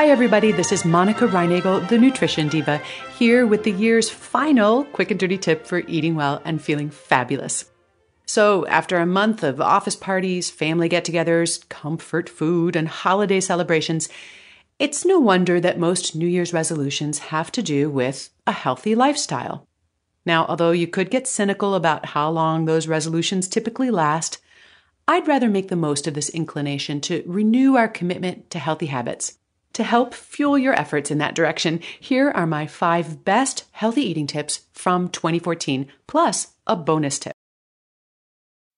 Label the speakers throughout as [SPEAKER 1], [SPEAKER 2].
[SPEAKER 1] Hi, everybody. This is Monica Reinagel, the Nutrition Diva, here with the year's final quick and dirty tip for eating well and feeling fabulous. So, after a month of office parties, family get togethers, comfort food, and holiday celebrations, it's no wonder that most New Year's resolutions have to do with a healthy lifestyle. Now, although you could get cynical about how long those resolutions typically last, I'd rather make the most of this inclination to renew our commitment to healthy habits. To help fuel your efforts in that direction, here are my five best healthy eating tips from 2014, plus a bonus tip.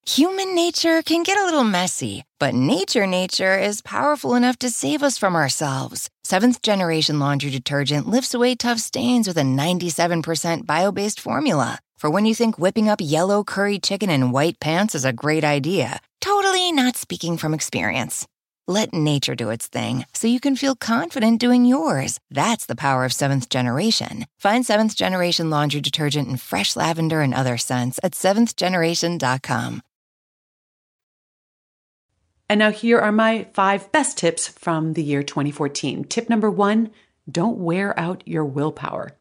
[SPEAKER 2] Human nature can get a little messy, but nature nature is powerful enough to save us from ourselves. Seventh generation laundry detergent lifts away tough stains with a 97% bio based formula. For when you think whipping up yellow curry chicken in white pants is a great idea, totally not speaking from experience. Let nature do its thing so you can feel confident doing yours. That's the power of seventh generation. Find seventh generation laundry detergent in fresh lavender and other scents at seventhgeneration.com.
[SPEAKER 1] And now here are my five best tips from the year 2014. Tip number one don't wear out your willpower.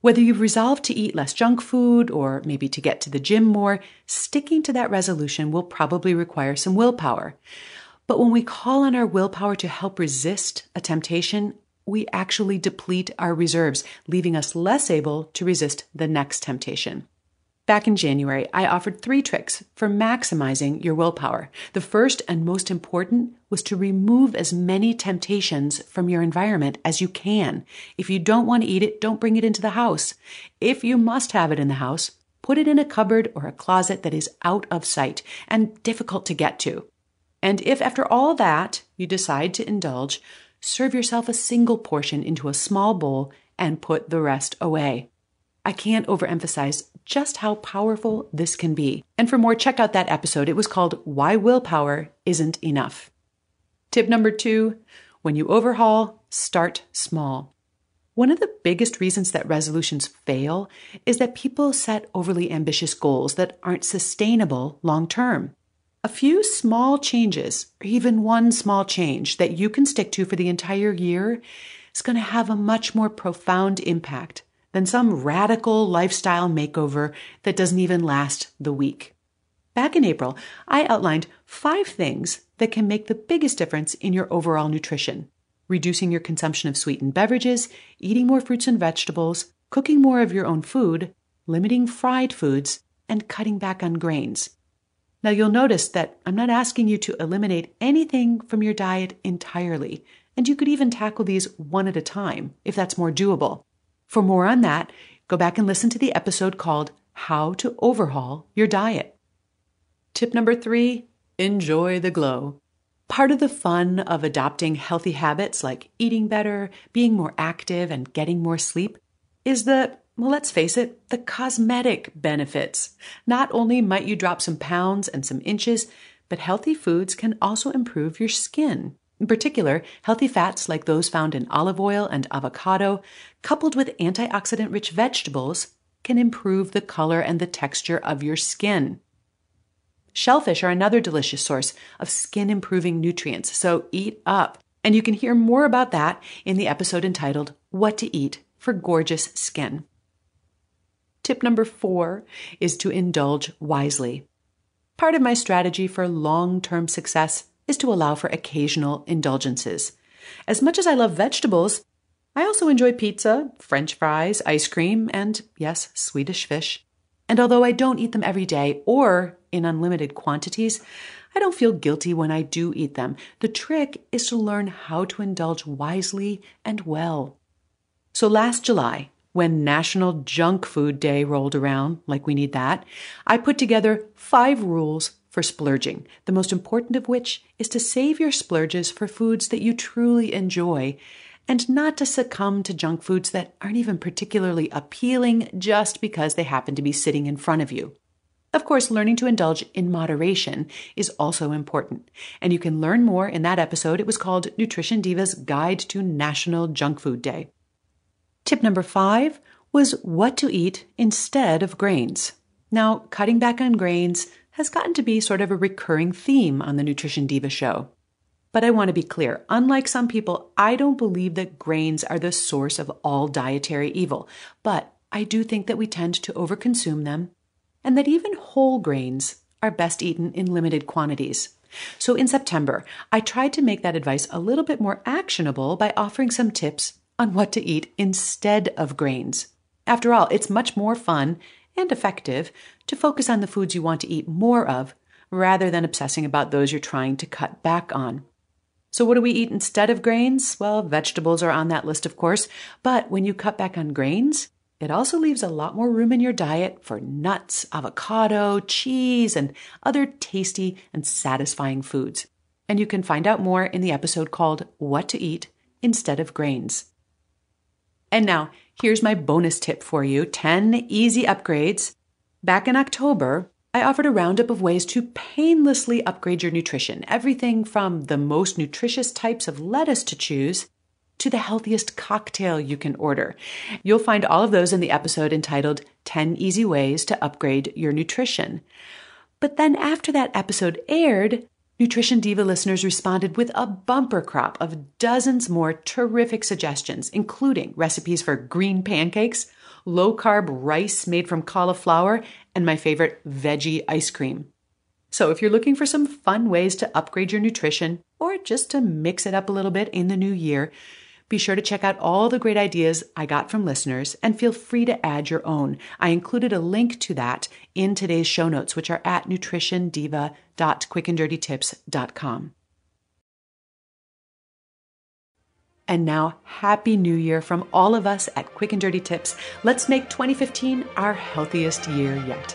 [SPEAKER 1] Whether you've resolved to eat less junk food or maybe to get to the gym more, sticking to that resolution will probably require some willpower. But when we call on our willpower to help resist a temptation, we actually deplete our reserves, leaving us less able to resist the next temptation. Back in January, I offered three tricks for maximizing your willpower. The first and most important was to remove as many temptations from your environment as you can. If you don't want to eat it, don't bring it into the house. If you must have it in the house, put it in a cupboard or a closet that is out of sight and difficult to get to. And if after all that you decide to indulge, serve yourself a single portion into a small bowl and put the rest away. I can't overemphasize just how powerful this can be. And for more, check out that episode. It was called Why Willpower Isn't Enough. Tip number two when you overhaul, start small. One of the biggest reasons that resolutions fail is that people set overly ambitious goals that aren't sustainable long term. A few small changes, or even one small change that you can stick to for the entire year, is going to have a much more profound impact than some radical lifestyle makeover that doesn't even last the week. Back in April, I outlined five things that can make the biggest difference in your overall nutrition reducing your consumption of sweetened beverages, eating more fruits and vegetables, cooking more of your own food, limiting fried foods, and cutting back on grains. Now, you'll notice that I'm not asking you to eliminate anything from your diet entirely, and you could even tackle these one at a time if that's more doable. For more on that, go back and listen to the episode called How to Overhaul Your Diet. Tip number three enjoy the glow. Part of the fun of adopting healthy habits like eating better, being more active, and getting more sleep is the, well, let's face it, the cosmetic benefits. Not only might you drop some pounds and some inches, but healthy foods can also improve your skin. In particular, healthy fats like those found in olive oil and avocado, coupled with antioxidant rich vegetables, can improve the color and the texture of your skin. Shellfish are another delicious source of skin improving nutrients, so eat up. And you can hear more about that in the episode entitled What to Eat for Gorgeous Skin. Tip number four is to indulge wisely. Part of my strategy for long term success is to allow for occasional indulgences. As much as I love vegetables, I also enjoy pizza, french fries, ice cream, and yes, Swedish fish. And although I don't eat them every day or in unlimited quantities, I don't feel guilty when I do eat them. The trick is to learn how to indulge wisely and well. So last July, when National Junk Food Day rolled around, like we need that, I put together five rules for splurging, the most important of which is to save your splurges for foods that you truly enjoy and not to succumb to junk foods that aren't even particularly appealing just because they happen to be sitting in front of you. Of course, learning to indulge in moderation is also important, and you can learn more in that episode. It was called Nutrition Diva's Guide to National Junk Food Day. Tip number five was what to eat instead of grains. Now, cutting back on grains has gotten to be sort of a recurring theme on the Nutrition Diva show. But I want to be clear unlike some people, I don't believe that grains are the source of all dietary evil, but I do think that we tend to overconsume them, and that even whole grains are best eaten in limited quantities. So in September, I tried to make that advice a little bit more actionable by offering some tips on what to eat instead of grains. After all, it's much more fun and effective to focus on the foods you want to eat more of rather than obsessing about those you're trying to cut back on. So, what do we eat instead of grains? Well, vegetables are on that list, of course, but when you cut back on grains, it also leaves a lot more room in your diet for nuts, avocado, cheese, and other tasty and satisfying foods. And you can find out more in the episode called What to Eat Instead of Grains. And now, here's my bonus tip for you 10 easy upgrades. Back in October, I offered a roundup of ways to painlessly upgrade your nutrition, everything from the most nutritious types of lettuce to choose to the healthiest cocktail you can order. You'll find all of those in the episode entitled 10 Easy Ways to Upgrade Your Nutrition. But then after that episode aired, Nutrition Diva listeners responded with a bumper crop of dozens more terrific suggestions, including recipes for green pancakes, low carb rice made from cauliflower, and my favorite, veggie ice cream. So if you're looking for some fun ways to upgrade your nutrition or just to mix it up a little bit in the new year, be sure to check out all the great ideas I got from listeners and feel free to add your own. I included a link to that in today's show notes, which are at nutritiondiva.quickanddirtytips.com. And now, Happy New Year from all of us at Quick and Dirty Tips. Let's make 2015 our healthiest year yet.